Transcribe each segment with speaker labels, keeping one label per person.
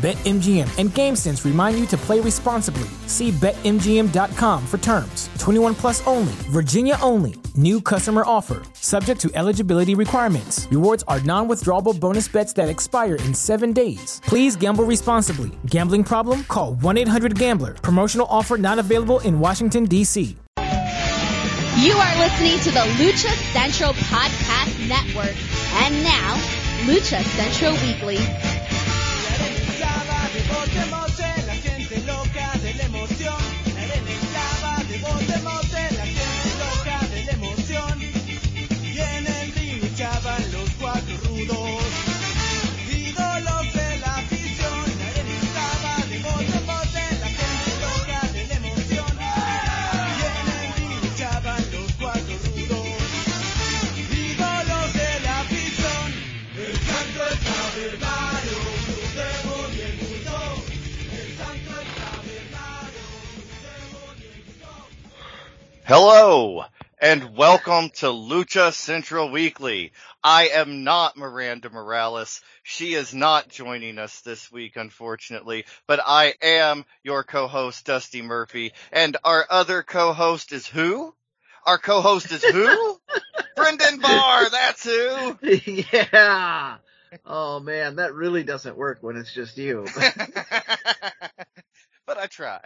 Speaker 1: BetMGM and GameSense remind you to play responsibly. See BetMGM.com for terms. 21 plus only, Virginia only. New customer offer, subject to eligibility requirements. Rewards are non withdrawable bonus bets that expire in seven days. Please gamble responsibly. Gambling problem? Call 1 800 Gambler. Promotional offer not available in Washington, D.C.
Speaker 2: You are listening to the Lucha Central Podcast Network. And now, Lucha Central Weekly. Come on.
Speaker 3: Hello and welcome to Lucha Central Weekly. I am not Miranda Morales. She is not joining us this week, unfortunately, but I am your co-host, Dusty Murphy, and our other co-host is who? Our co-host is who? Brendan Barr, that's who.
Speaker 4: yeah. Oh man, that really doesn't work when it's just you.
Speaker 3: but I try.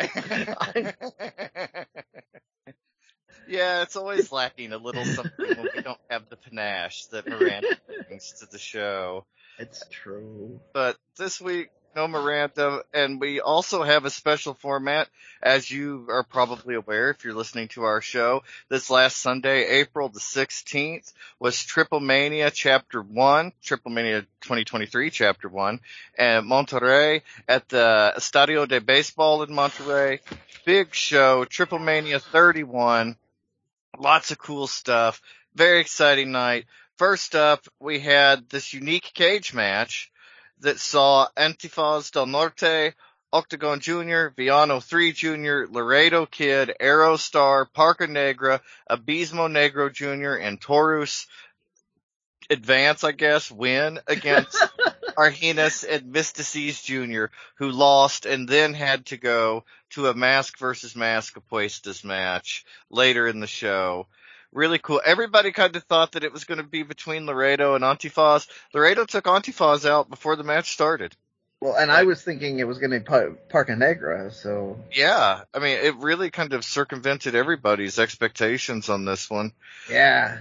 Speaker 3: Yeah, it's always lacking a little something when we don't have the panache that Miranda brings to the show.
Speaker 4: It's true.
Speaker 3: But this week, no Miranda, and we also have a special format, as you are probably aware if you're listening to our show. This last Sunday, April the 16th, was Triple Mania Chapter 1, Triple Mania 2023 Chapter 1, and Monterrey at the Estadio de Baseball in Monterrey. Big show, Triple Mania 31 Lots of cool stuff. Very exciting night. First up, we had this unique cage match that saw Antifaz del Norte, Octagon Jr., Villano 3 Jr., Laredo Kid, Aerostar, Parca Negra, Abismo Negro Jr., and Taurus advance, I guess, win against Argenis and Myzteziz Jr., who lost and then had to go to a mask versus mask Apuestas match later in the show. Really cool. Everybody kind of thought that it was going to be between Laredo and Antifaz. Laredo took Antifaz out before the match started.
Speaker 4: Well, and I was thinking it was going to be Parca Negra, so.
Speaker 3: Yeah, I mean, it really kind of circumvented everybody's expectations on this one.
Speaker 4: Yeah.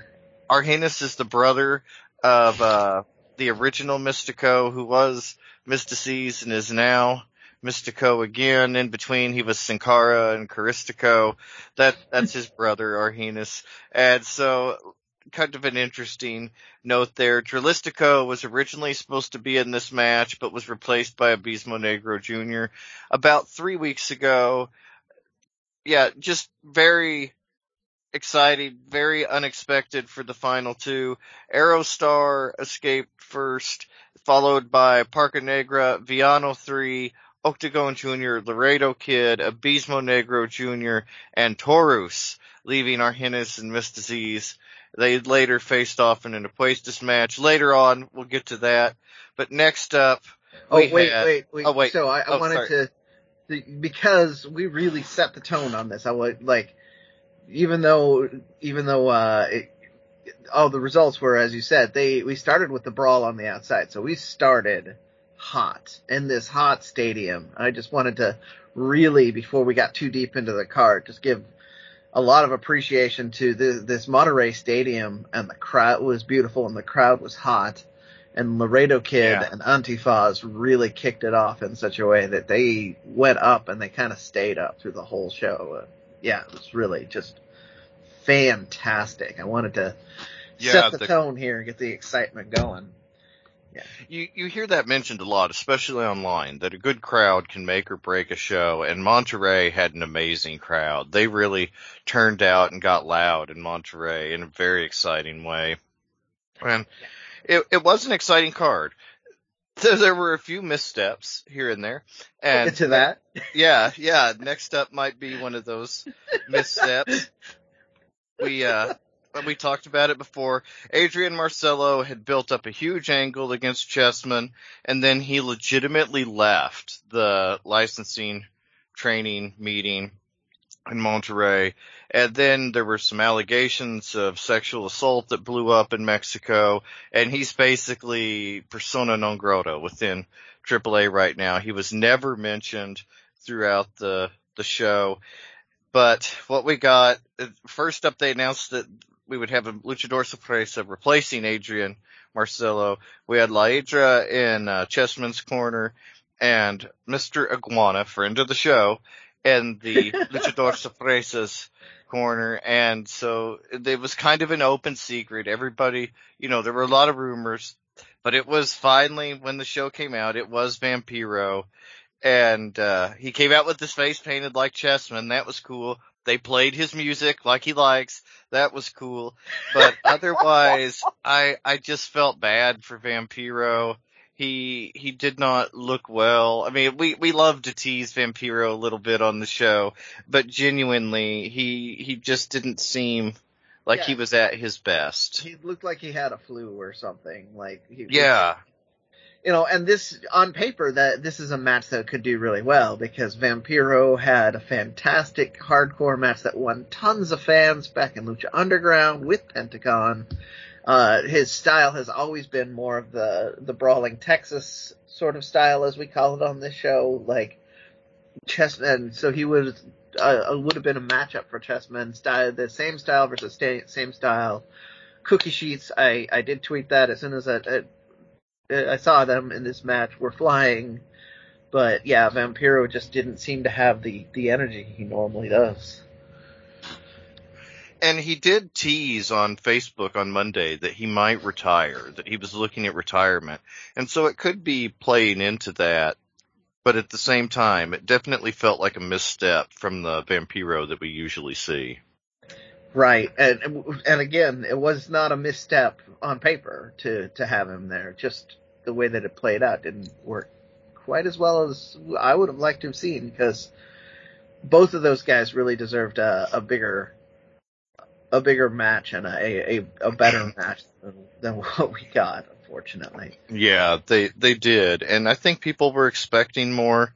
Speaker 3: Argenis is the brother of, uh, the original Mystico who was Myzteziz and is now Mystico again. In between, he was Sin Cara and Caristico. That that's his brother Argenis. And so, kind of an interesting note there. Dralistico was originally supposed to be in this match, but was replaced by Abismo Negro Jr. about three weeks ago. Yeah, just very exciting, very unexpected for the final two. Aerostar escaped first, followed by Parca Negra, Villano 3, Octagon Jr., Laredo Kid, Abismo Negro Jr., and Taurus, leaving Argenis and Myzteziz. They later faced off in an Apuestas match. Later on, we'll get to that. But next up,
Speaker 4: oh wait,
Speaker 3: had,
Speaker 4: wait, wait.
Speaker 3: Oh wait.
Speaker 4: So I, I
Speaker 3: oh,
Speaker 4: wanted
Speaker 3: sorry.
Speaker 4: to, because we really set the tone on this. I would like, even though, even though, uh, it, all the results were, as you said, they, we started with the brawl on the outside. So we started hot in this hot stadium. I just wanted to really, before we got too deep into the card, just give a lot of appreciation to this, this Monterrey stadium and the crowd was beautiful and the crowd was hot. And Laredo Kid
Speaker 3: Yeah.
Speaker 4: and Antifaz really kicked it off in such a way that they went up and they kind of stayed up through the whole show. Yeah, it was really just fantastic. I wanted to
Speaker 3: Yeah,
Speaker 4: set the,
Speaker 3: the-
Speaker 4: tone here and get the excitement going. Yeah.
Speaker 3: You you hear that mentioned a lot, especially online, that a good crowd can make or break a show. And Monterrey had an amazing crowd. They really turned out and got loud in Monterrey in a very exciting way. And it it was an exciting card. There, there were a few missteps here and there, and
Speaker 4: get to that.
Speaker 3: yeah, yeah. Next up might be one of those missteps. We uh we talked about it before. Adrian Marcelo had built up a huge angle against Chessman, and then he legitimately left the licensing training meeting in Monterrey. And then there were some allegations of sexual assault that blew up in Mexico, and he's basically persona non grata within AAA right now. He was never mentioned throughout the the show. But what we got uh, first up, they announced that we would have a luchador sorpresa replacing Adrian Marcelo. We had La Hiedra in uh, Chessman's corner and Mr. Iguana, friend of the show, in the luchador sorpresas corner. And so it was kind of an open secret. Everybody, you know, there were a lot of rumors, but it was finally when the show came out, it was Vampiro. And, uh, he came out with his face painted like Chessman. That was cool. They played his music like he likes. That was cool. But otherwise, I, I just felt bad for Vampiro. He, he did not look well. I mean, we, we love to tease Vampiro a little bit on the show, but genuinely, he, he just didn't seem like he was at his best.
Speaker 4: He looked like he had a flu or something. Like he,
Speaker 3: Yeah.
Speaker 4: you know, and this on paper that this is a match that could do really well because Vampiro had a fantastic hardcore match that won tons of fans back in Lucha Underground with Pentagon. Uh, his style has always been more of the the brawling Texas sort of style, as we call it on this show, like Chessman. So he would uh, would have been a matchup for Chessman style, the same style versus sta- same style. Cookie sheets. I I did tweet that as soon as I, I I saw them in this match were flying, but yeah, Vampiro just didn't seem to have the the energy he normally does.
Speaker 3: And he did tease on Facebook on Monday that he might retire, that he was looking at retirement. And so it could be playing into that. But at the same time, it definitely felt like a misstep from the Vampiro that we usually see.
Speaker 4: Right, and and again, it was not a misstep on paper to to have him there. Just the way that it played out didn't work quite as well as I would have liked to have seen because both of those guys really deserved a, a bigger a bigger match and a a, a better match than, than what we got, unfortunately.
Speaker 3: Yeah, they, they did. And I think people were expecting more.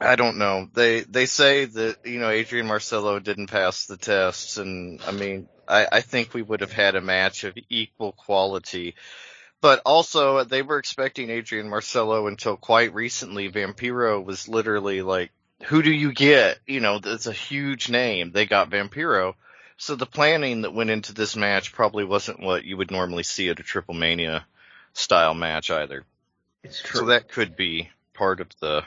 Speaker 3: I don't know. They, they say that, you know, Adrian Marcelo didn't pass the tests and I mean, I, I think we would have had a match of equal quality. But also, they were expecting Adrian Marcelo until quite recently. Vampiro was literally like, who do you get? You know, it's a huge name. They got Vampiro. So the planning that went into this match probably wasn't what you would normally see at a Triple Mania style match either.
Speaker 4: It's true.
Speaker 3: So that could be part of the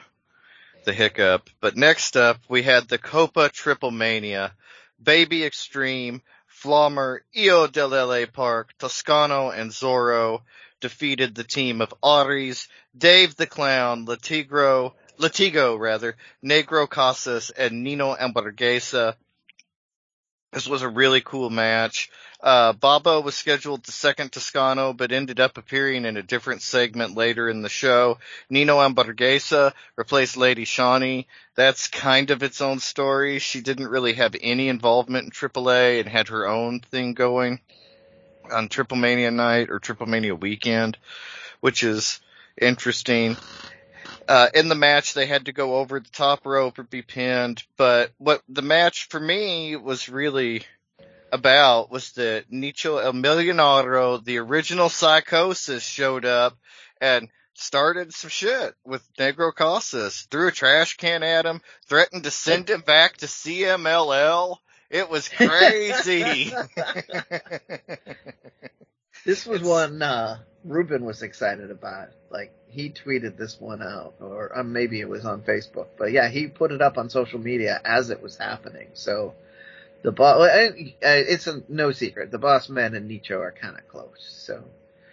Speaker 3: the hiccup. But next up, we had the Copa Triple Mania, Baby Extreme, Flammer, Hijo del LA Park, Toscano, and Zorro defeated the team of Aries, Dave the Clown, Latigro, Latigo rather, Negro Casas, and Nino Hamburguesa. This was a really cool match. Uh, Babo was scheduled to second Toscano, but ended up appearing in a different segment later in the show. Nino Hamburguesa replaced Lady Shani. That's kind of its own story. She didn't really have any involvement in AAA and had her own thing going on Triple Mania night or Triple Mania weekend, which is interesting. Uh, in the match, they had to go over the top rope or be pinned, but what the match for me was really about was that Nicho El Millonario, the original Psychosis, showed up and started some shit with Negro Casas, threw a trash can at him, threatened to send him back to CMLL. It was crazy.
Speaker 4: This was
Speaker 3: It's-
Speaker 4: one uh, Ruben was excited about. Like he tweeted this one out, or uh, maybe it was on Facebook. But yeah, he put it up on social media as it was happening. So the boss, it's a, no secret. The boss man and Nicho are kind of close. So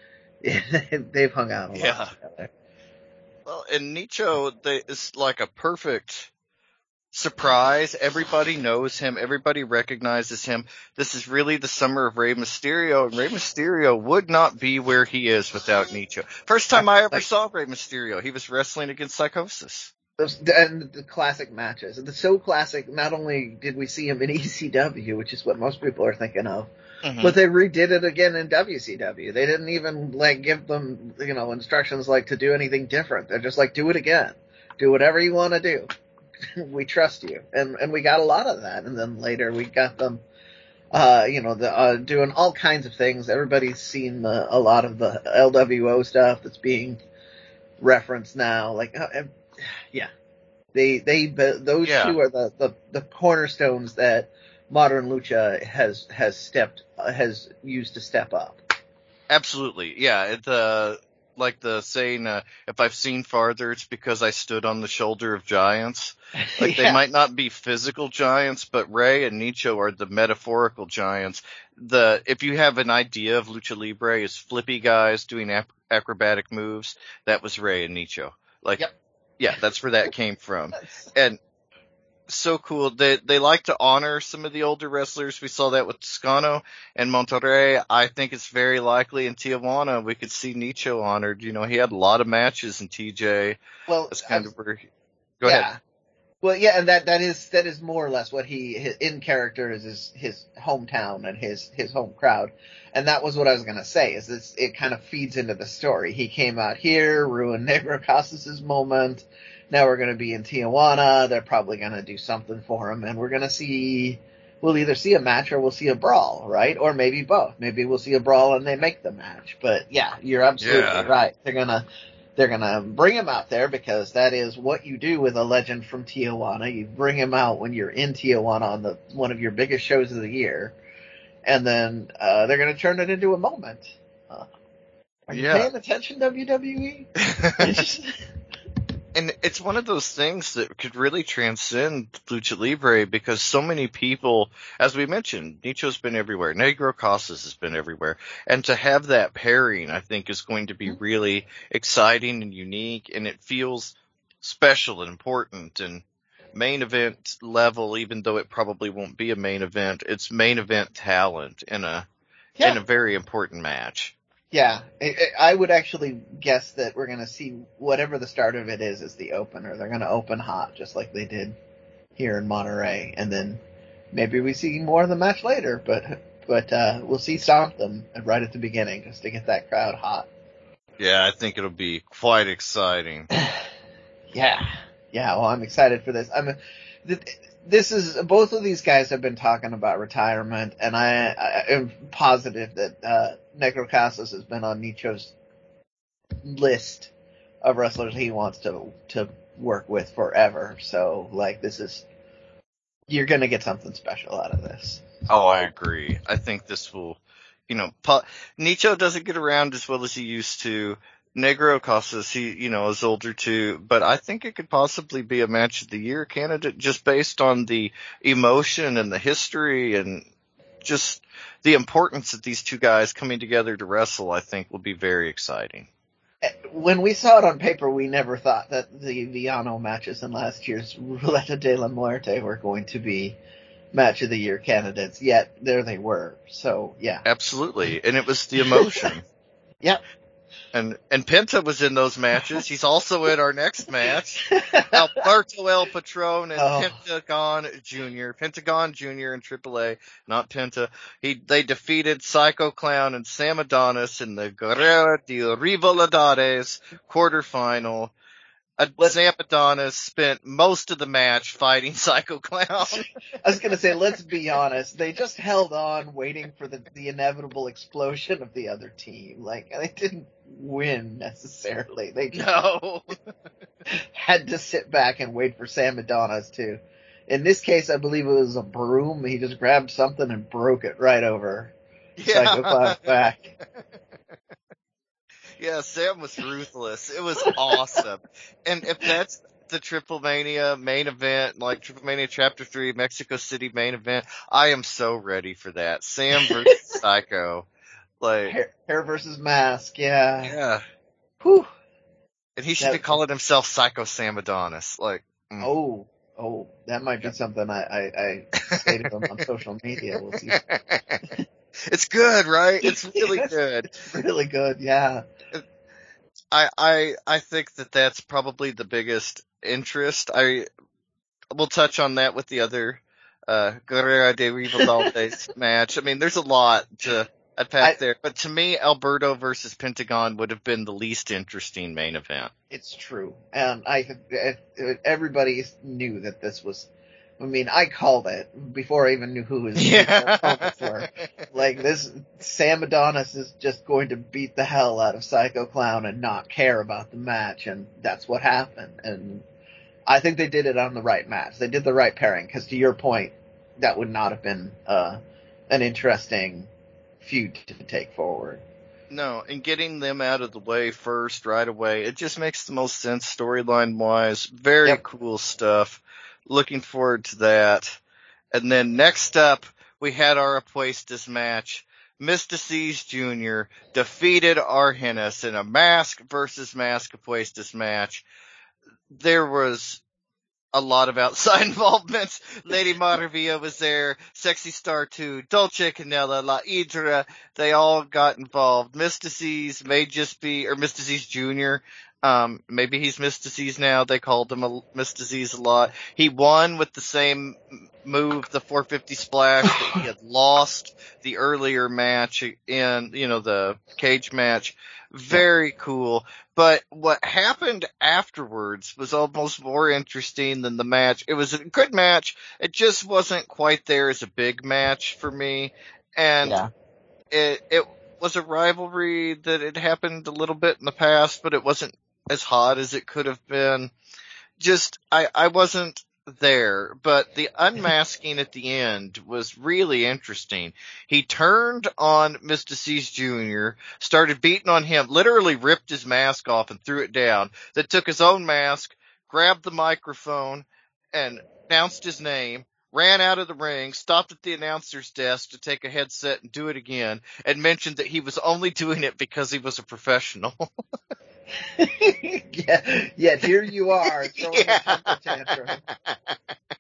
Speaker 4: they've hung out a lot
Speaker 3: Yeah.
Speaker 4: together.
Speaker 3: Well, and Nicho, they, it's like a perfect surprise. Everybody knows him. Everybody recognizes him. This is really the summer of Rey Mysterio, and Rey Mysterio would not be where he is without Nicho. First time I ever saw Rey Mysterio, he was wrestling against Psychosis.
Speaker 4: Those, and the classic matches. The so classic. Not only did we see him in ECW, which is what most people are thinking of, mm-hmm. But they redid it again in WCW. They didn't even like give them, you know, instructions like to do anything different. They're just like, do it again. Do whatever you want to do. we trust you. And, and we got a lot of that. And then later we got them, uh, you know, the, uh, doing all kinds of things. Everybody's seen the, a lot of the LWO stuff that's being referenced now. Like, uh, yeah. They, they, those
Speaker 3: Yeah.
Speaker 4: two are the, the, the cornerstones that modern lucha has has stepped uh, has used to step up.
Speaker 3: Absolutely, yeah. Uh, like the saying, uh, "If I've seen farther, it's because I stood on the shoulder of giants." Like they might not be physical giants, but Rey and Nicho are the metaphorical giants. The if you have an idea of lucha libre as flippy guys doing ac- acrobatic moves, that was Rey and Nicho. Like,
Speaker 4: Yep.
Speaker 3: yeah, that's where that came from. And so cool. They they like to honor some of the older wrestlers. We saw that with Toscano and Monterrey. I think it's very likely in Tijuana we could see Nicho honored. You know, he had a lot of matches in TJ.
Speaker 4: well,
Speaker 3: That's kind
Speaker 4: I-
Speaker 3: of where. He, go
Speaker 4: yeah.
Speaker 3: ahead.
Speaker 4: Well, yeah, and that that is that is more or less what he his, in character is his his hometown and his his home crowd, and that was what I was gonna say. Is this it kind of feeds into the story. He came out here, ruined Negro Casas's moment. Now we're gonna be in Tijuana. They're probably gonna do something for him, and we're gonna see. We'll either see a match or we'll see a brawl, right? Or maybe both. Maybe we'll see a brawl and they make the match. But yeah, you're absolutely
Speaker 3: Yeah.
Speaker 4: right. They're gonna they're gonna bring him out there because that is what you do with a legend from Tijuana. You bring him out when you're in Tijuana on the one of your biggest shows of the year, and then uh, they're gonna turn it into a moment. Uh, are you
Speaker 3: Yeah.
Speaker 4: paying attention, WWE?
Speaker 3: And it's one of those things that could really transcend lucha libre because so many people, as we mentioned, Nicho's been everywhere, Negro Casas has been everywhere, and to have that pairing, I think, is going to be mm-hmm. really exciting and unique, and it feels special and important and main event level, even though it probably won't be a main event. It's main event talent in a in a very important match.
Speaker 4: Yeah. I, would actually guess that we're gonna see whatever the start of it is is the opener. They're gonna open hot just like they did here in Monterrey, and then maybe we see more of the match later. But but uh, we'll see something right at the beginning just to get that crowd hot.
Speaker 3: Yeah, I think it'll be quite exciting.
Speaker 4: Yeah, yeah. Well, I'm excited for this. I'm. th- This is both of these guys have been talking about retirement, and I, I am positive that uh, Negro Casas has been on Nicho's list of wrestlers he wants to to work with forever. So, like, this is you're gonna get something special out of this.
Speaker 3: Oh, I agree. I think this will, you know, Nicho doesn't get around as well as he used to. Negro Casas, he, you know, is older too, but I think it could possibly be a match of the year candidate just based on the emotion and the history and just the importance of these two guys coming together to wrestle, I think will be very exciting.
Speaker 4: When we saw it on paper, we never thought that the Villano matches in last year's Ruleta de la Muerte were going to be match of the year candidates. Yet there they were. So yeah,
Speaker 3: Absolutely. And it was the emotion.
Speaker 4: Yep.
Speaker 3: And, and Penta was in those matches. He's also in our next match. Alberto El Patron and
Speaker 4: Oh.
Speaker 3: Pentagon Jr. Pentagon Jr. and AAA, not Penta. He they defeated Psycho Clown and Sam Adonis in the Guerrera de Rivalidades quarterfinal. Uh,
Speaker 4: Let's-
Speaker 3: Sam Adonis spent most of the match fighting Psycho Clown.
Speaker 4: I was gonna say, let's be honest. They just held on, waiting for the the inevitable explosion of the other team. Like they didn't win necessarily. They just
Speaker 3: no.
Speaker 4: had to sit back and wait for Sam Adonis to. In this case, I believe it was a broom. He just grabbed something and broke it right over Psycho Clown's back.
Speaker 3: Yeah, Sam was ruthless. It was awesome. and if that's the Triple Mania main event, like Triple Mania Chapter 3, Mexico City main event, I am so ready for that. Sam versus Psycho. Like,
Speaker 4: Hair, hair versus mask, yeah.
Speaker 3: yeah.
Speaker 4: Whew.
Speaker 3: And he should be
Speaker 4: That-
Speaker 3: calling himself Psycho Sam Adonis. Like, mm.
Speaker 4: Oh, oh, that might be something I, I, I say to him on social media. We'll see.
Speaker 3: it's good, right? It's really good.
Speaker 4: It's really good, yeah.
Speaker 3: I, I, I think that that's probably the biggest interest. I, will touch on that with the other, uh, Guerrera de Rivaldez match. I mean, there's a lot to unpack
Speaker 4: I-
Speaker 3: there, but to me, Alberto versus Pentagon would have been the least interesting main event.
Speaker 4: It's true. And I, everybody knew that this was, I mean, I called it before I even knew who his opponents were. Like this, Sam Adonis is just going to beat the hell out of Psycho Clown and not care about the match, and that's what happened. And I think they did it on the right match. They did the right pairing, because to your point, that would not have been uh, an interesting feud to take forward.
Speaker 3: No, and getting them out of the way first, right away, it just makes the most sense storyline wise. Very
Speaker 4: Yep.
Speaker 3: cool stuff. Looking forward to that. And then next up, we had our Apuestas match. Myzteziz Jr. defeated Argenis in a mask versus mask Apuestas match. There was a lot of outside involvement. Lady Maravilla was there, Sexy Star 2, Dulce Canela, La Hiedra, they all got involved. Myzteziz may just be, or Myzteziz Jr., um, maybe he's Myzteziz now, they called him a Myzteziz a lot. He won with the same move, the 450 splash that he had lost the earlier match in, you know, the cage match. Very cool. But what happened afterwards was almost more interesting than the match. It was a good match. It just wasn't quite there as a big match for me. And
Speaker 4: Yeah.
Speaker 3: it, it was a rivalry that had happened a little bit in the past, but it wasn't as hot as it could have been. Just, I, I wasn't there, but the unmasking at the end was really interesting. He turned on Myzteziz Jr., started beating on him, literally ripped his mask off and threw it down, then took his own mask, grabbed the microphone, and announced his name, ran out of the ring, stopped at the announcer's desk to take a headset and do it again, and mentioned that he was only doing it because he was a professional.
Speaker 4: yeah, yet here you are throwing a tantrum.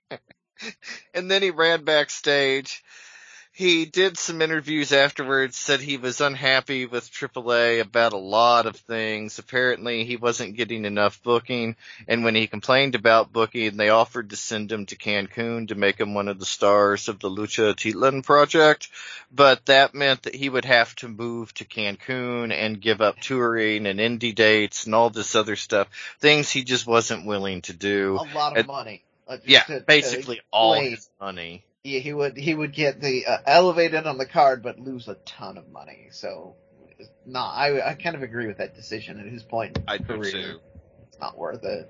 Speaker 3: and then he ran backstage. He did some interviews afterwards, said he was unhappy with AAA about a lot of things. Apparently he wasn't getting enough booking, and when he complained about booking, they offered to send him to Cancun to make him one of the stars of the Lucha Titlan project, but that meant that he would have to move to Cancun and give up touring and indie dates and all this other stuff, things he just wasn't willing to do.
Speaker 4: A lot of
Speaker 3: And-
Speaker 4: money. Uh,
Speaker 3: Yeah,
Speaker 4: to- to
Speaker 3: basically all his money.
Speaker 4: Yeah, he would he would get the uh, elevated on the card, but lose a ton of money. So, no, I I kind of agree with that decision at his point in
Speaker 3: I
Speaker 4: career.
Speaker 3: too.
Speaker 4: It's not worth it.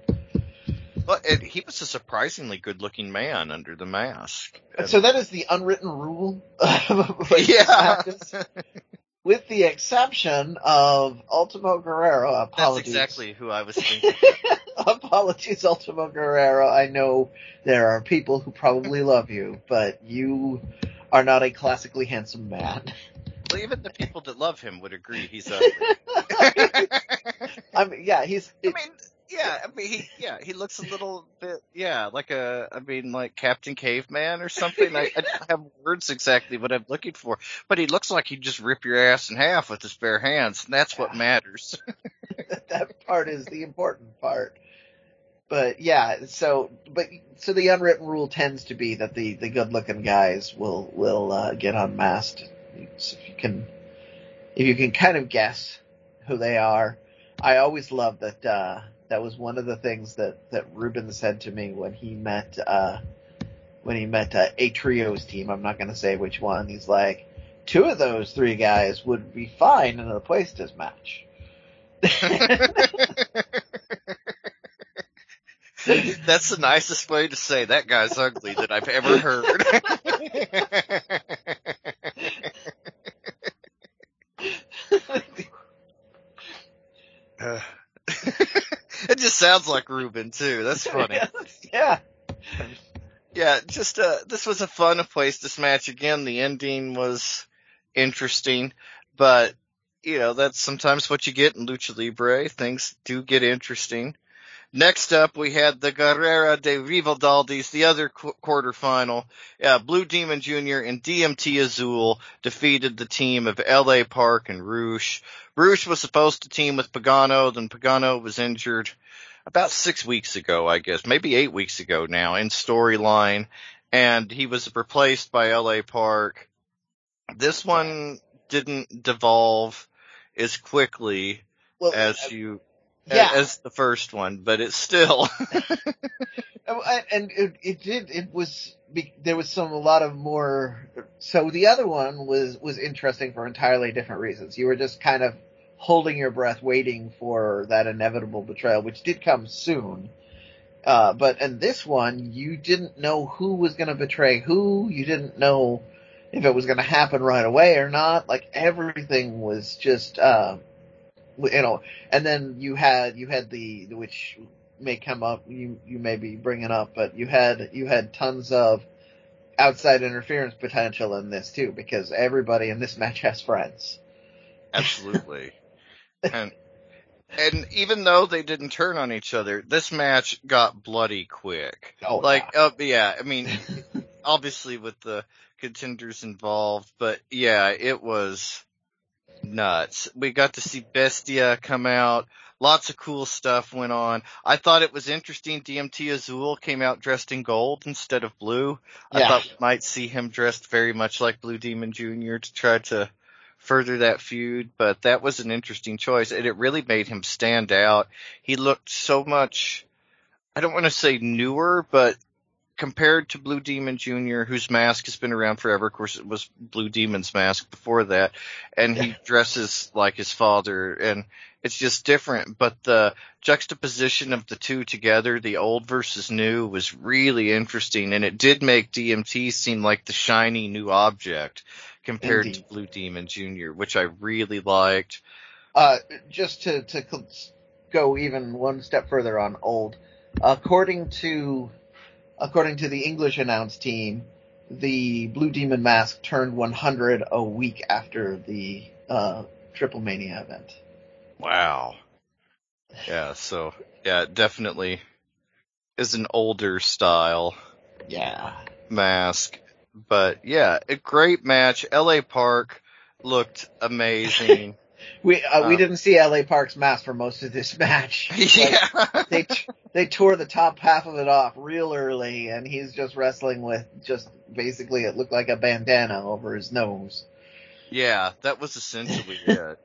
Speaker 3: But it, he was a surprisingly good-looking man under the mask.
Speaker 4: So that is the unwritten rule. of
Speaker 3: yeah,
Speaker 4: matches, with the exception of Ultimo Guerrero. Apologies.
Speaker 3: That's exactly who I was thinking.
Speaker 4: Apologies, Ultimo Guerrero. I know there are people who probably love you, but you are not a classically handsome man.
Speaker 3: well, even the people that love him would agree he's ugly.
Speaker 4: I mean, yeah, he's.
Speaker 3: I mean, yeah, I mean, he, yeah, he looks a little bit, yeah, like a, I mean, like Captain Caveman or something. I, I don't have words exactly what I'm looking for, but he looks like he'd just rip your ass in half with his bare hands, and that's what matters.
Speaker 4: that part is the important part. But yeah, so but so the unwritten rule tends to be that the the good looking guys will will uh, get unmasked. So if you can if you can kind of guess who they are, I always love that. uh That was one of the things that that Ruben said to me when he met uh when he met uh, a trios team. I'm not going to say which one. He's like, two of those three guys would be fine in a Playstation match.
Speaker 3: That's the nicest way to say that guy's ugly that I've ever heard. sounds like Ruben too. That's funny.
Speaker 4: yeah.
Speaker 3: Yeah, just uh, this was a fun place this match. Again, the ending was interesting, but you know that's sometimes what you get in lucha libre. Things do get interesting. Next up, we had the Guerrera de Rivaldaldis, the other qu- quarterfinal. Yeah, Blue Demon Jr. and DMT Azul defeated the team of LA Park and Rush. Rush was supposed to team with Pagano, then Pagano was injured about six weeks ago, I guess, maybe eight weeks ago now in storyline, and he was replaced by LA Park. This one didn't devolve as quickly
Speaker 4: Well,
Speaker 3: as you
Speaker 4: yeah.
Speaker 3: as the first one, but it's still
Speaker 4: Oh, and it, it did. It was there was some a lot of more. So the other one was was interesting for entirely different reasons. You were just kind of holding your breath, waiting for that inevitable betrayal, which did come soon. Uh, but in this one, you didn't know who was going to betray who. You didn't know if it was going to happen right away or not. Like everything was just, uh, you know. And then you had you had the which may come up. You you may be bringing up, but you had you had tons of outside interference potential in this too, because everybody in this match has friends.
Speaker 3: absolutely. And and even though they didn't turn on each other, this match got bloody quick.
Speaker 4: Oh,
Speaker 3: like, uh, yeah, I mean, obviously with the contenders involved, but yeah, it was nuts. We got to see Bestia come out. Lots of cool stuff went on. I thought it was interesting. DMT Azul came out dressed in gold instead of blue. I thought we might see him dressed very much like Blue Demon Jr. to try to further that feud, but that was an interesting choice and it really made him stand out. He looked so much, I don't want to say newer, but compared to Blue Demon Jr., whose mask has been around forever. Of course, it was Blue Demon's mask before that, and he dresses like his father, and it's just different. But the juxtaposition of the two together, the old versus new, was really interesting, and it did make DMT seem like the shiny new object compared
Speaker 4: Indeed.
Speaker 3: to Blue Demon Jr., which I really liked.
Speaker 4: Uh, just to to go even one step further on old, according to according to the English announce team, the Blue Demon mask turned 100 a week after the uh, Triple Mania event.
Speaker 3: Wow. Yeah, so yeah, it definitely is an older style.
Speaker 4: Yeah.
Speaker 3: mask. But yeah, a great match. LA Park looked amazing.
Speaker 4: We uh, we
Speaker 3: Uh,
Speaker 4: didn't see LA Park's mask for most of this match. Like,
Speaker 3: yeah.
Speaker 4: they t- they tore the top half of it off real early, and he's just wrestling with just basically it looked like a bandana over his nose.
Speaker 3: yeah, that was essentially it.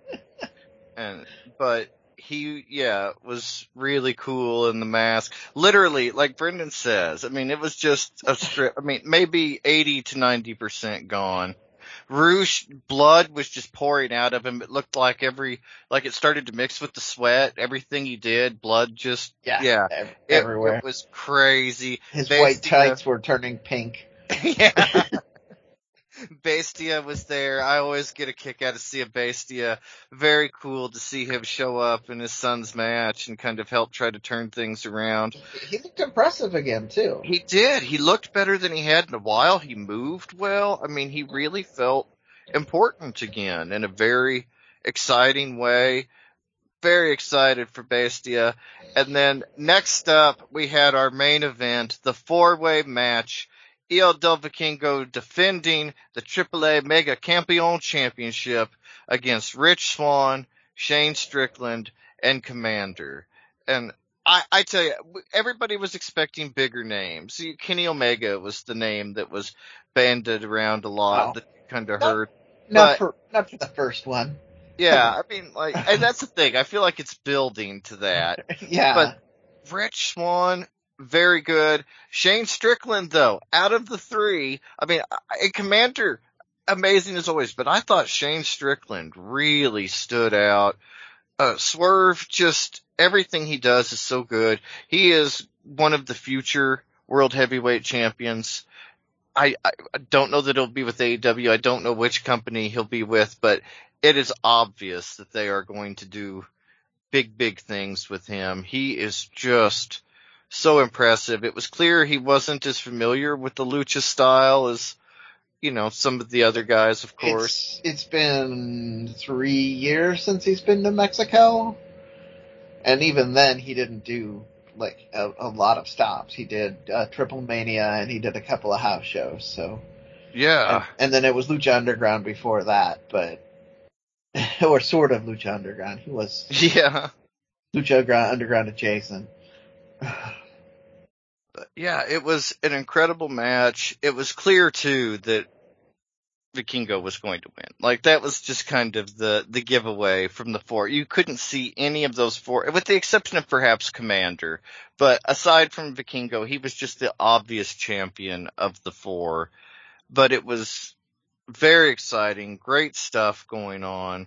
Speaker 3: And but he yeah, was really cool in the mask. Literally, like Brendan says, I mean it was just a strip I mean, maybe eighty to ninety percent gone. Rush blood was just pouring out of him. It looked like every like it started to mix with the sweat. Everything he did, blood just
Speaker 4: Yeah,
Speaker 3: yeah.
Speaker 4: ev-
Speaker 3: It-
Speaker 4: everywhere.
Speaker 3: It, was crazy.
Speaker 4: His
Speaker 3: Bestia-
Speaker 4: white tights were turning pink.
Speaker 3: yeah. Bestia was there. I always get a kick out of seeing Bestia. Very cool to see him show up in his son's match and kind of help try to turn things around.
Speaker 4: He looked impressive again too.
Speaker 3: He did. He looked better than he had in a while. He moved well. I mean, he really felt important again in a very exciting way. Very excited for Bestia. And then next up, we had our main event, the four-way match. El Del Vikingo defending the AAA Mega Campeon Championship against Rich Swann, Shane Strickland, and Komander. And I, I tell you, everybody was expecting bigger names. Kenny Omega was the name that was banded around a lot
Speaker 4: Wow.
Speaker 3: that kind of heard.
Speaker 4: Not for not for the first one.
Speaker 3: Yeah, I mean, like, and that's the thing. I feel like it's building to that.
Speaker 4: yeah.
Speaker 3: But Rich Swann, very good. Shane Strickland, though, out of the three, I mean, a Komander, amazing as always, but I thought Shane Strickland really stood out. Uh, Swerve, just everything he does is so good. He is one of the future world heavyweight champions. I, I don't know that he'll be with AEW. I don't know which company he'll be with, but it is obvious that they are going to do big, big things with him. He is just so impressive. It was clear he wasn't as familiar with the lucha style as, you know, some of the other guys, of course.
Speaker 4: It's, it's been three years since he's been to Mexico. And even then, he didn't do like a, a lot of stops. He did uh, Triple Mania and he did a couple of house shows. So
Speaker 3: yeah,
Speaker 4: and, and then it was Lucha Underground before that, but or sort of Lucha Underground. He was
Speaker 3: yeah
Speaker 4: Lucha Underground adjacent.
Speaker 3: Yeah, it was an incredible match. It was clear too that Vikingo was going to win. Like that was just kind of the the giveaway from the four. You couldn't see any of those four, with the exception of perhaps Komander. But aside from Vikingo, he was just the obvious champion of the four. But it was very exciting, great stuff going on.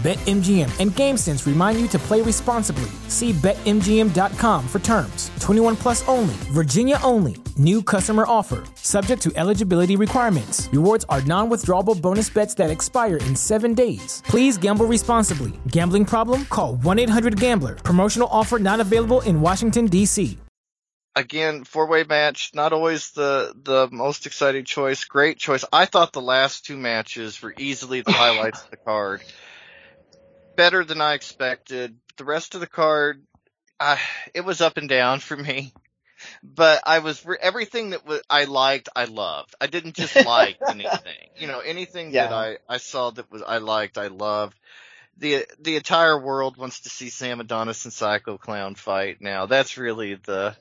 Speaker 1: BetMGM and GameSense remind you to play responsibly. See BetMGM.com for terms. 21 plus only, Virginia only. New customer offer, subject to eligibility requirements. Rewards are non withdrawable bonus bets that expire in seven days. Please gamble responsibly. Gambling problem? Call 1 800 Gambler. Promotional offer not available in Washington, D.C.
Speaker 3: Again, four way match, not always the, the most exciting choice. Great choice. I thought the last two matches were easily the highlights of the card better than I expected. The rest of the card, uh, it was up and down for me. But I was everything that was, I liked, I loved. I didn't just like anything. You know, anything yeah. that I I saw that was I liked, I loved. The the entire world wants to see Sam Adonis and Psycho Clown fight now. That's really the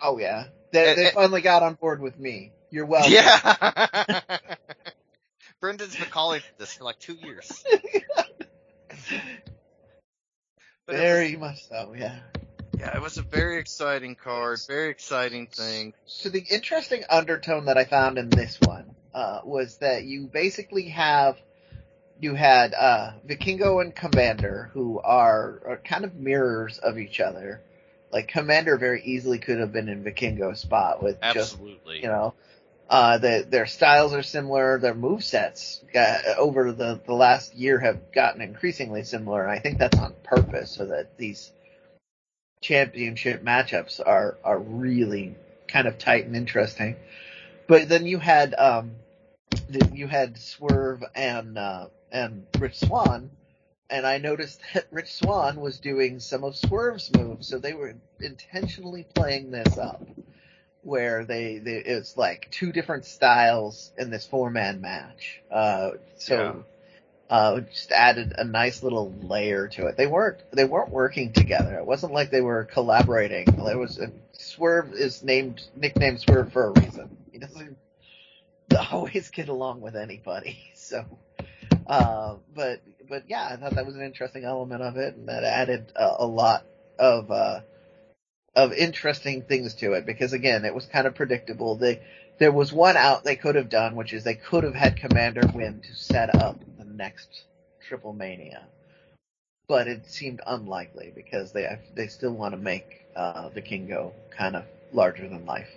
Speaker 4: Oh yeah. They, they finally got on board with me. You're welcome.
Speaker 3: Yeah. Brendan's been calling for this for like two years.
Speaker 4: very was, much so, yeah.
Speaker 3: Yeah, it was a very exciting card, very exciting thing.
Speaker 4: So the interesting undertone that I found in this one uh, was that you basically have you had uh, Vikingo and Komander who are, are kind of mirrors of each other. Like Komander very easily could have been in Vikingo's spot with
Speaker 3: Absolutely.
Speaker 4: just you know uh, the, their styles are similar. Their move sets got, over the, the last year have gotten increasingly similar. And I think that's on purpose so that these championship matchups are, are really kind of tight and interesting. But then you had, um, you had Swerve and, uh, and Rich Swann, And I noticed that Rich Swann was doing some of Swerve's moves, so they were intentionally playing this up where they, they it's like two different styles in this four man match. Uh, so. Yeah. Uh, just added a nice little layer to it. They weren't they weren't working together. It wasn't like they were collaborating. It was Swerve is named nicknamed Swerve for a reason. He doesn't always get along with anybody. So, uh, but but yeah, I thought that was an interesting element of it, and that added a, a lot of uh, of interesting things to it because again, it was kind of predictable. They, there was one out they could have done, which is they could have had Komander win to set up the next Triple Mania, but it seemed unlikely because they they still want to make uh, Vikingo kind of larger than life.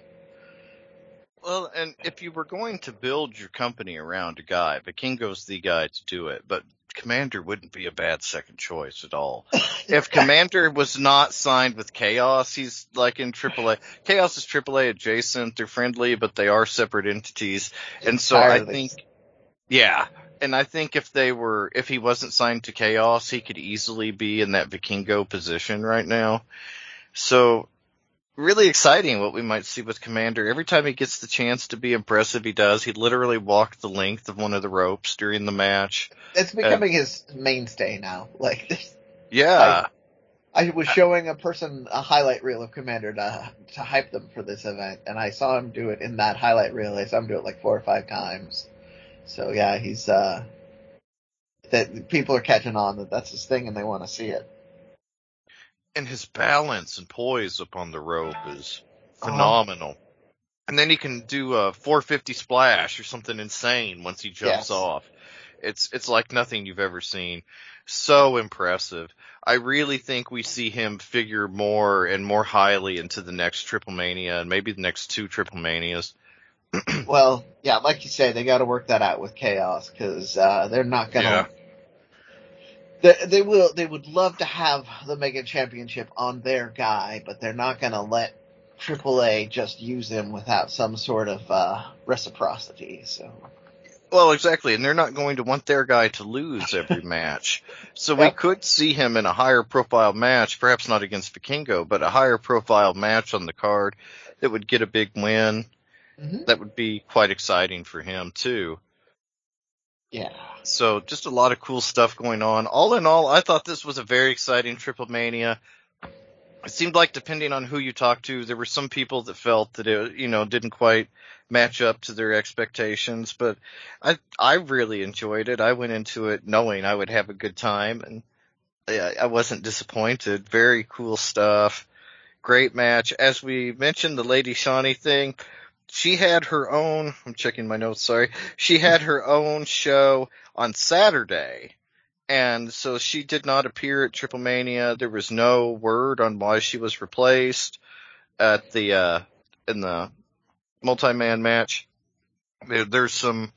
Speaker 3: Well, and if you were going to build your company around a guy, Vikingo's the guy to do it. But Komander wouldn't be a bad second choice at all. if Komander was not signed with Chaos, he's like in AAA. Chaos is AAA adjacent. They're friendly, but they are separate entities. And so I think, yeah. And I think if they were, if he wasn't signed to Chaos, he could easily be in that Vikingo position right now. So really exciting what we might see with Komander. Every time he gets the chance to be impressive, he does. He literally walked the length of one of the ropes during the match.
Speaker 4: It's becoming uh, his mainstay now. Like,
Speaker 3: yeah.
Speaker 4: I was showing a person a highlight reel of Komander to to hype them for this event, and I saw him do it in that highlight reel. I saw him do it like four or five times. So yeah, he's uh that people are catching on that that's his thing and they want to see it.
Speaker 3: And his balance and poise upon the rope is
Speaker 4: Uh-huh.
Speaker 3: phenomenal. And then he can do a 450 splash or something insane once he jumps
Speaker 4: Yes.
Speaker 3: off. It's it's like nothing you've ever seen. So impressive. I really think we see him figure more and more highly into the next Triple Mania and maybe the next two Triple Manias.
Speaker 4: Well, yeah, like you say, they got to work that out with Chaos because uh, they're not gonna.
Speaker 3: Yeah.
Speaker 4: They, they will. They would love to have the Mega Championship on their guy, but they're not gonna let AAA just use him without some sort of uh, reciprocity. So
Speaker 3: Well, exactly, and they're not going to want their guy to lose every match. So we could see him in a higher profile match, perhaps not against Vikingo, but a higher profile match on the card that would get a big win.
Speaker 4: Mhm.
Speaker 3: That would be quite exciting for him too.
Speaker 4: Yeah,
Speaker 3: So just a lot of cool stuff going on. All in all, I thought this was a very exciting Triple Mania. It seemed like depending on who you talked to, there were some people that felt that it, you know, didn't quite match up to their expectations, but I, I really enjoyed it. I went into it knowing I would have a good time and I, I wasn't disappointed. Very cool stuff. Great match. As we mentioned, the Lady Shani thing, she had her own, I'm checking my notes, sorry. She had her own show on Saturday. And so she did not appear at Triple Mania. There was no word on why she was replaced at the, uh, in the multi-man match. There, there's some,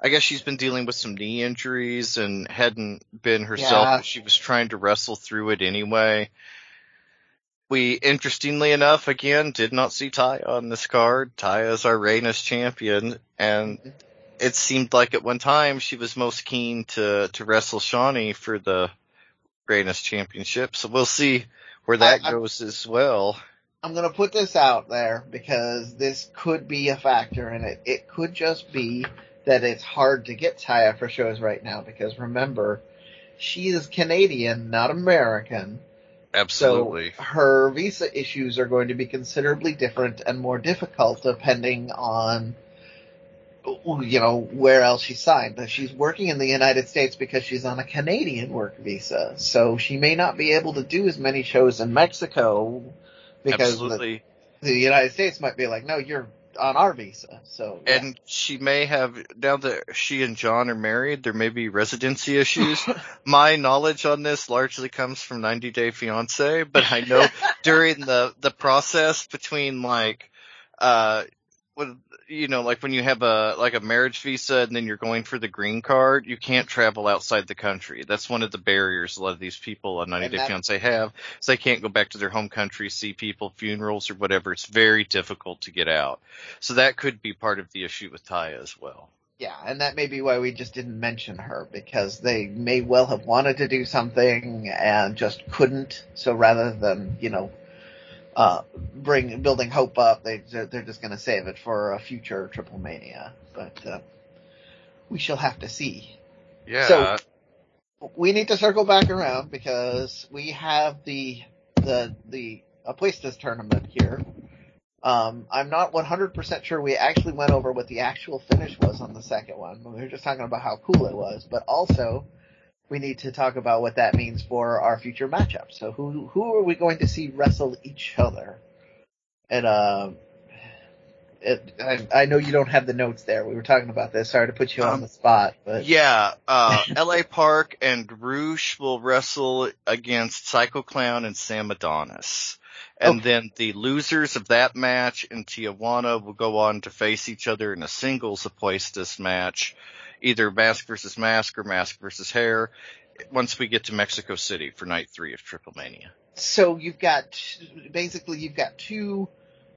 Speaker 3: I guess she's been dealing with some knee injuries and hadn't been herself,
Speaker 4: Yeah.
Speaker 3: but she was trying to wrestle through it anyway. We, interestingly enough, again, did not see Taya on this card. Taya is our Reinas champion, and it seemed like at one time she was most keen to, to wrestle Shani for the Reinas championship. So we'll see where that
Speaker 4: I- I-
Speaker 3: goes as well.
Speaker 4: I'm gonna put this out there because this could be a factor in it. It could just be that it's hard to get Taya for shows right now because remember, she is Canadian, not American.
Speaker 3: Absolutely.
Speaker 4: So her visa issues are going to be considerably different and more difficult depending on you know where else she's signed. But She's working in the United States because she's on a Canadian work visa, so she may not be able to do as many shows in Mexico because the, the United States might be like, no, you're on our visa. So yeah.
Speaker 3: And she may have, now that she and John are married, there may be residency issues. My knowledge on this largely comes from 90 Day Fiance, but I know during the, the process between like, uh, with, you know, like when you have a, like a marriage visa and then you're going for the green card, you can't travel outside the country. That's one of the barriers a lot of these people on 90
Speaker 4: And
Speaker 3: Day
Speaker 4: that-
Speaker 3: Fiance have. So they can't go back to their home country, see people, funerals or whatever. It's very difficult to get out. So that could be part of the issue with Taya as well.
Speaker 4: Yeah, and that may be why we just didn't mention her because they may well have wanted to do something and just couldn't. So rather than you know, uh, bring building hope up, they they're just going to save it for a future Triple Mania. But uh, we shall have to see.
Speaker 3: Yeah.
Speaker 4: So- We need to circle back around because we have the the the Apuestas tournament here. Um, I'm not 100% sure we actually went over what the actual finish was on the second one. We were just talking about how cool it was, but also we need to talk about what that means for our future matchups. So who who are we going to see wrestle each other? And um, it, I, I know you don't have the notes there. We were talking about this. Sorry to put you on
Speaker 3: Um,
Speaker 4: the spot, but
Speaker 3: yeah, uh, LA Park and Rush will wrestle against Psycho Clown and Sam Adonis. And
Speaker 4: Okay.
Speaker 3: then the losers of that match in Tijuana will go on to face each other in a singles Apuestas match, either mask versus mask or mask versus hair, once we get to Mexico City for night three of Triple Mania.
Speaker 4: so you've got basically you've got two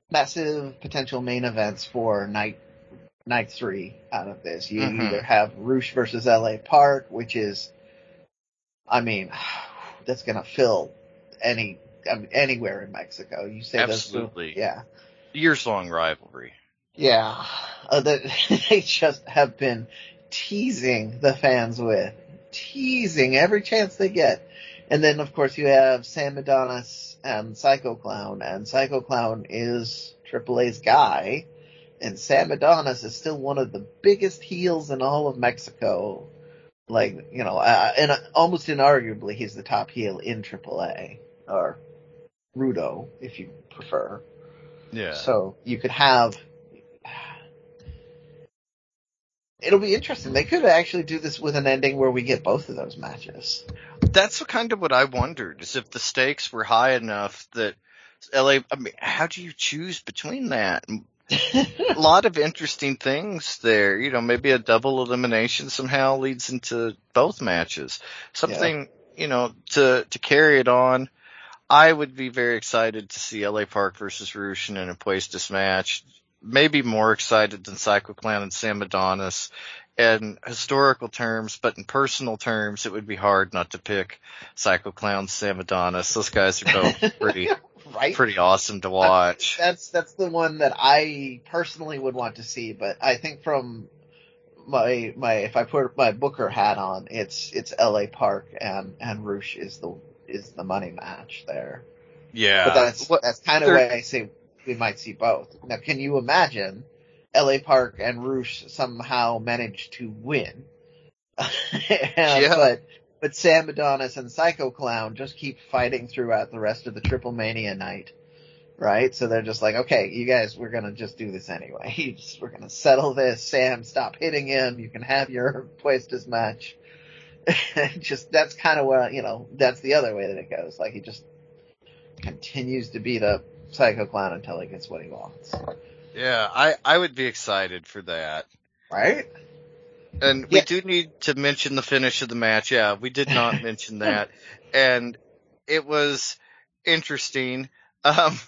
Speaker 4: massive potential main events for night night three out of this. You
Speaker 3: Mhm.
Speaker 4: either have Rush versus LA Park, which is, I mean, that's gonna fill any I mean, anywhere in Mexico. You say those two-
Speaker 3: Absolutely.
Speaker 4: yeah,
Speaker 3: Years long rivalry.
Speaker 4: yeah. Uh, that they just have been teasing the fans with, teasing every chance they get. And then of course you have Sam Adonis and Psycho Clown, and Psycho Clown is AAA's guy, and Sam Adonis is still one of the biggest heels in all of Mexico. Like, you know, uh, and uh, almost inarguably he's the top heel in AAA, or Rudo, if you prefer.
Speaker 3: Yeah.
Speaker 4: So you could have it'll be interesting. They could actually do this with an ending where we get both of those matches.
Speaker 3: That's kind of what I wondered, is if the stakes were high enough that LA, I mean, how do you choose between that? a lot of interesting things there. You know, maybe a double elimination somehow leads into both matches. Something, yeah. you know, to, to carry it on. I would be very excited to see LA Park versus Rush in a place Apuestas match maybe more excited than Psycho Clown and Sam Adonis in historical terms, but in personal terms, it would be hard not to pick Psycho Clown, Sam Adonis. Those guys are both pretty, right? pretty awesome to watch.
Speaker 4: That's, that's the one that I personally would want to see, but I think from my, my, if I put my Booker hat on, it's, it's LA Park and, and Rush is the, is the money match there.
Speaker 3: Yeah.
Speaker 4: But that's, that's kind of why I say we might see both. Now, can you imagine LA Park and Rush somehow manage to win? yeah. But, but Sam Adonis and Psycho Clown just keep fighting throughout the rest of the Triple Mania night. Right? So they're just like, okay, you guys, we're gonna just do this anyway. Just, we're gonna settle this. Sam, stop hitting him. You can have your Puestas match. just, that's kind of what, you know, that's the other way that it goes. Like he just continues to beat up Psycho Clown until he gets what he wants.
Speaker 3: Yeah, I, I would be excited for that.
Speaker 4: Right?
Speaker 3: And we do need to mention the finish of the match. Yeah, we did not mention that. And it was interesting. Um,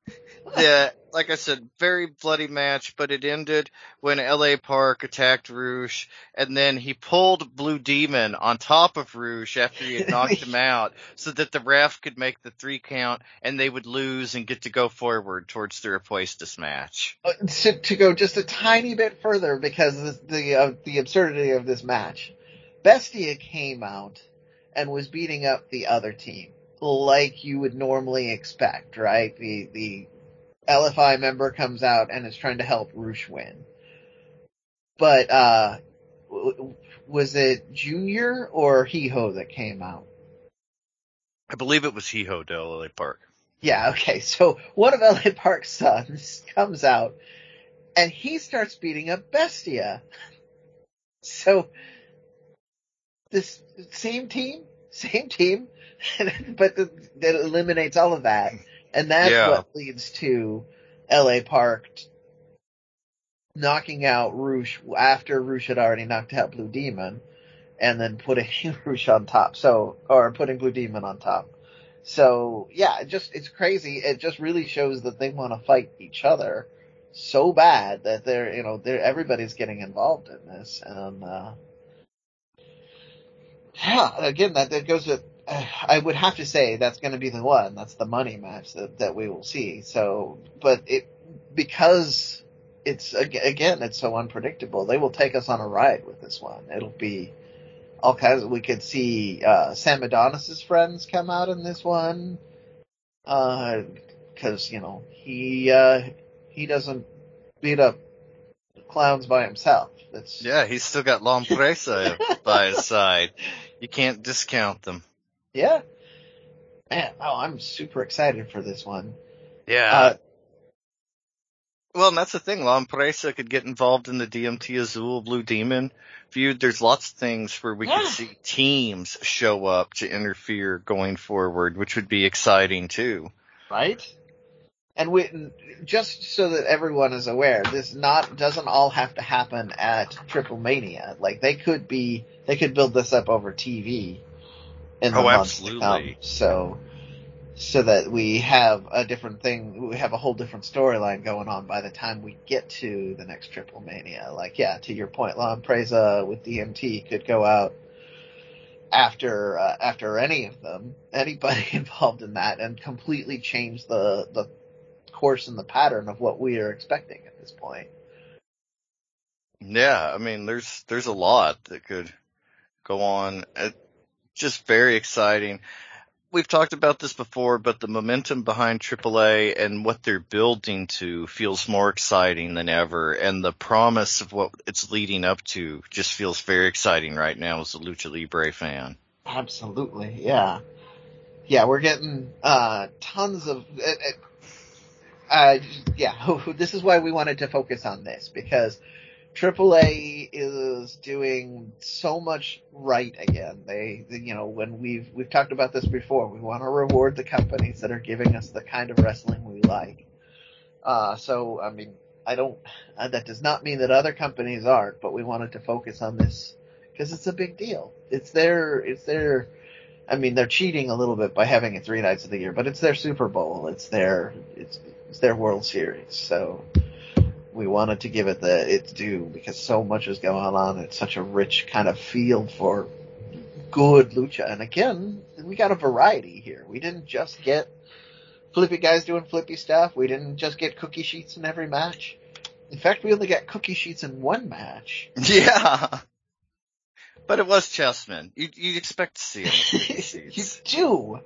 Speaker 3: the like I said, very bloody match, but it ended when LA Park attacked Rush and then he pulled Blue Demon on top of Rush after he had knocked him out so that the ref could make the three count and they would lose and get to go forward towards their Apuestas match.
Speaker 4: Uh, to, to go just a tiny bit further because the, the, uh, the absurdity of this match, Bestia came out and was beating up the other team like you would normally expect, right? The, the LFI member comes out and is trying to help Rush win. But, uh, was it Junior or Hijo that came out?
Speaker 3: I believe it was Hijo de LA Park.
Speaker 4: Yeah, okay. So one of LA Park's sons comes out and he starts beating up Bestia. So this same team, same team, but that eliminates all of that. And that's yeah. what leads to LA Park knocking out Rush after Rush had already knocked out Blue Demon and then putting Rush on top. So, or putting Blue Demon on top. So yeah, it just, it's crazy. It just really shows that they want to fight each other so bad that they're, you know, they're, everybody's getting involved in this. And, uh, yeah, again, that, that goes with I would have to say that's going to be the one. That's the money match that, that we will see. So, but it, because it's, again, it's so unpredictable, they will take us on a ride with this one. It'll be all kinds of, we could see, uh, Sam Adonis's friends come out in this one. Uh, cause, you know, he, uh, he doesn't beat up clowns by himself. That's...
Speaker 3: Yeah, he's still got La Empresa by his side. You can't discount them.
Speaker 4: Yeah. Man, oh, I'm super excited for this one.
Speaker 3: Yeah. Uh, well, and that's the thing. La Empresa could get involved in the DMT Azul Blue Demon feud. There's lots of things where we yeah. could see teams show up to interfere going forward, which would be exciting too.
Speaker 4: Right? And we, just so that everyone is aware, this not doesn't all have to happen at Triple Mania. Like they could be, they could build this up over TV in the oh, months absolutely. to come. So, so that we have a different thing, we have a whole different storyline going on by the time we get to the next Triple Mania. Like, yeah, to your point, La Empresa with DMT could go out after uh, after any of them, anybody involved in that, and completely change the the course and the pattern of what we are expecting at this point.
Speaker 3: Yeah, I mean, there's there's a lot that could go on. Just very exciting. We've talked about this before, but the momentum behind AAA and what they're building to feels more exciting than ever, and the promise of what it's leading up to just feels very exciting right now as a Lucha Libre fan.
Speaker 4: Absolutely, yeah, yeah. We're getting uh, tons of. Uh, uh, yeah, this is why we wanted to focus on this because AAA is doing so much right again. They, you know, when we've we've talked about this before, we want to reward the companies that are giving us the kind of wrestling we like. Uh, so I mean, I don't. Uh, that does not mean that other companies aren't, but we wanted to focus on this because it's a big deal. It's their, it's their. I mean, they're cheating a little bit by having it three nights of the year, but it's their Super Bowl. It's their, it's, it's their World Series. So we wanted to give it the its due because so much is going on. It's such a rich kind of field for good lucha. And again, we got a variety here. We didn't just get flippy guys doing flippy stuff. We didn't just get cookie sheets in every match. In fact, we only got cookie sheets in one match.
Speaker 3: Yeah. But it was Chessman. You you expect to see
Speaker 4: it. you do.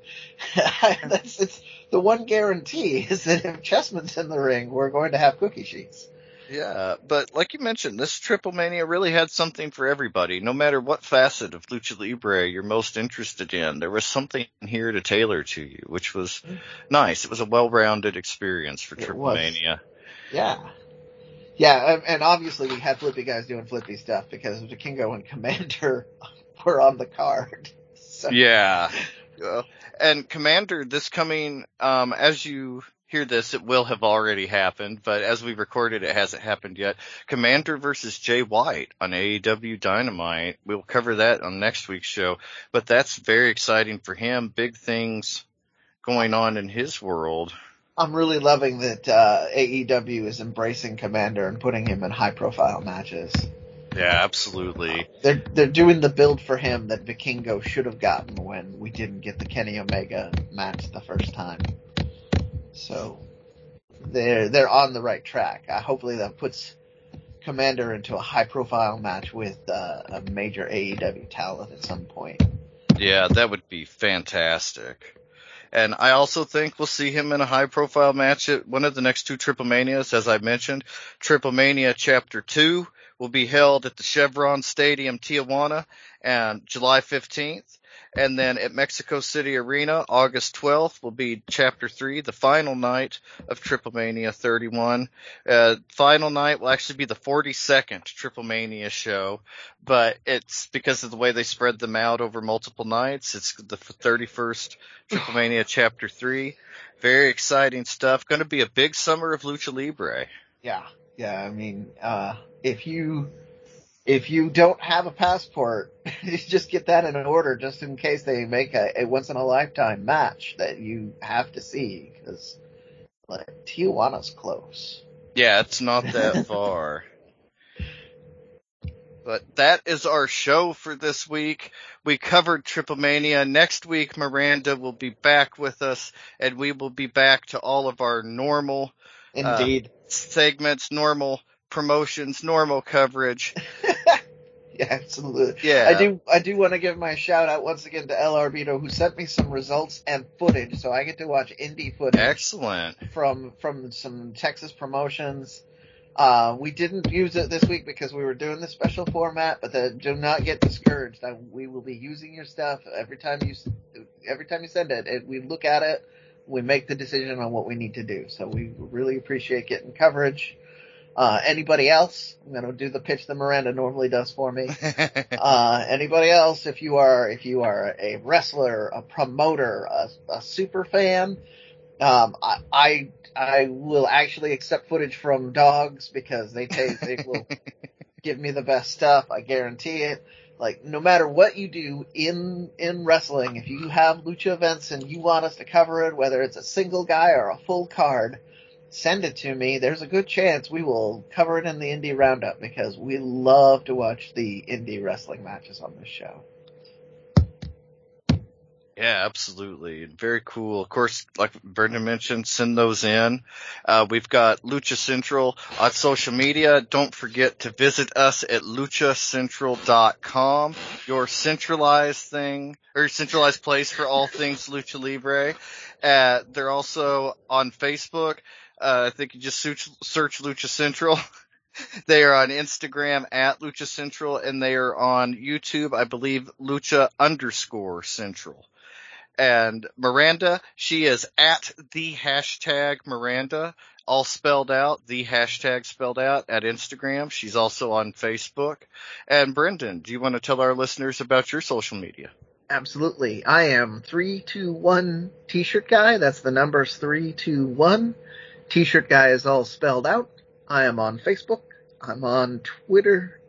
Speaker 4: That's it's the one guarantee is that if Chessman's in the ring, we're going to have cookie sheets.
Speaker 3: Yeah, but like you mentioned, this Triple Mania really had something for everybody. No matter what facet of Lucha Libre you're most interested in, there was something here to tailor to you, which was nice. It was a well-rounded experience for it Triple was. Mania.
Speaker 4: Yeah. Yeah, and obviously we had flippy guys doing flippy stuff because Vikingo and Komander were on the card.
Speaker 3: So. Yeah. And Komander, this coming, um, as you hear this, it will have already happened, but as we recorded, it hasn't happened yet. Komander versus Jay White on AEW Dynamite. We'll cover that on next week's show, but that's very exciting for him. Big things going on in his world.
Speaker 4: I'm really loving that uh, AEW is embracing Komander and putting him in high profile matches.
Speaker 3: Yeah, absolutely.
Speaker 4: They're they're doing the build for him that Vikingo should have gotten when we didn't get the Kenny Omega match the first time. So they're they're on the right track. Uh, hopefully that puts Komander into a high profile match with uh, a major AEW talent at some point.
Speaker 3: Yeah, that would be fantastic. And I also think we'll see him in a high profile match at one of the next two Triple Manias, as I mentioned. Triple Mania Chapter 2 will be held at the Chevron Stadium, Tijuana, and July 15th. And then at Mexico City Arena, August 12th will be Chapter 3, the final night of Triple Mania 31. Uh, final night will actually be the 42nd Triple Mania show, but it's because of the way they spread them out over multiple nights. It's the 31st Triple Mania Chapter 3. Very exciting stuff. Going to be a big summer of Lucha Libre.
Speaker 4: Yeah. Yeah. I mean, uh, if you, if you don't have a passport, just get that in order just in case they make a, a once in a lifetime match that you have to see because like Tijuana's close.
Speaker 3: Yeah, it's not that far. But that is our show for this week. We covered Triple Mania. Next week, Miranda will be back with us, and we will be back to all of our normal,
Speaker 4: uh, indeed,
Speaker 3: uh, segments, normal promotions, normal coverage.
Speaker 4: absolutely.
Speaker 3: Yeah.
Speaker 4: I do I do want to give my shout out once again to El Arbito who sent me some results and footage so I get to watch indie footage.
Speaker 3: Excellent.
Speaker 4: From from some Texas promotions. Uh, we didn't use it this week because we were doing the special format, but the, do not get discouraged. I, we will be using your stuff every time you every time you send it. we look at it, we make the decision on what we need to do. So we really appreciate getting coverage. Uh, anybody else? I'm going to do the pitch that Miranda normally does for me. uh, anybody else? If you are, if you are a wrestler, a promoter, a, a super fan, um, I, I, I will actually accept footage from dogs because they take, they will give me the best stuff. I guarantee it. Like, no matter what you do in, in wrestling, if you have lucha events and you want us to cover it, whether it's a single guy or a full card, send it to me. There's a good chance we will cover it in the indie roundup because we love to watch the indie wrestling matches on this show.
Speaker 3: Yeah, absolutely. Very cool. Of course, like Brendan mentioned, send those in. Uh, we've got Lucha Central on social media. Don't forget to visit us at luchacentral.com, your centralized thing, or centralized place for all things Lucha Libre. Uh, they're also on Facebook. Uh, I think you just search, search Lucha Central. They are on Instagram at Lucha Central and they are on YouTube, I believe, Lucha underscore Central. And Miranda, she is at the hashtag Miranda, all spelled out, the hashtag spelled out at Instagram. She's also on Facebook. And Brendan, do you want to tell our listeners about your social media?
Speaker 4: Absolutely. I am 321 t-shirt guy. That's the numbers 321. T-shirt guy is all spelled out. I am on Facebook. I'm on Twitter.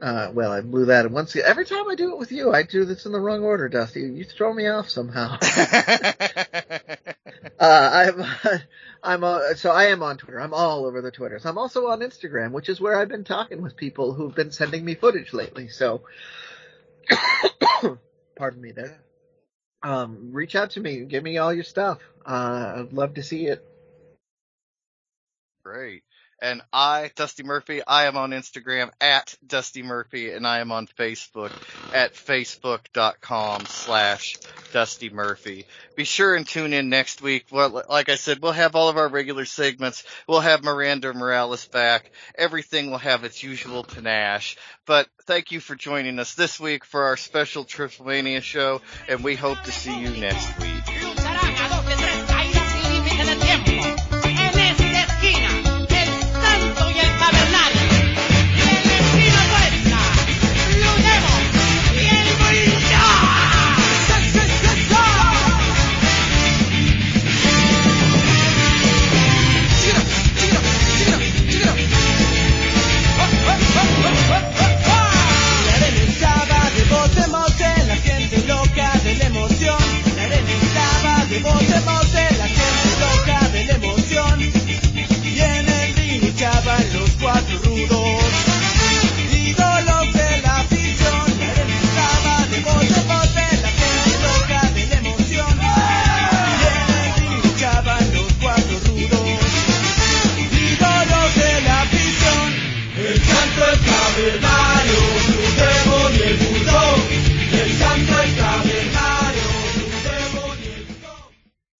Speaker 4: Uh, well, I blew that once. Every time I do it with you, I do this in the wrong order, Dusty. You throw me off somehow. uh, I'm, I'm, uh, so I am on Twitter. I'm all over the Twitters. I'm also on Instagram, which is where I've been talking with people who've been sending me footage lately. So, pardon me there. Um, reach out to me. Give me all your stuff. Uh, I'd love to see it.
Speaker 3: Great. And I, Dusty Murphy, I am on Instagram at Dusty Murphy and I am on Facebook at facebook.com slash Dusty Murphy. Be sure and tune in next week. Well, like I said, we'll have all of our regular segments. We'll have Miranda Morales back. Everything will have its usual panache. But thank you for joining us this week for our special Triplemania show and we hope to see you next week.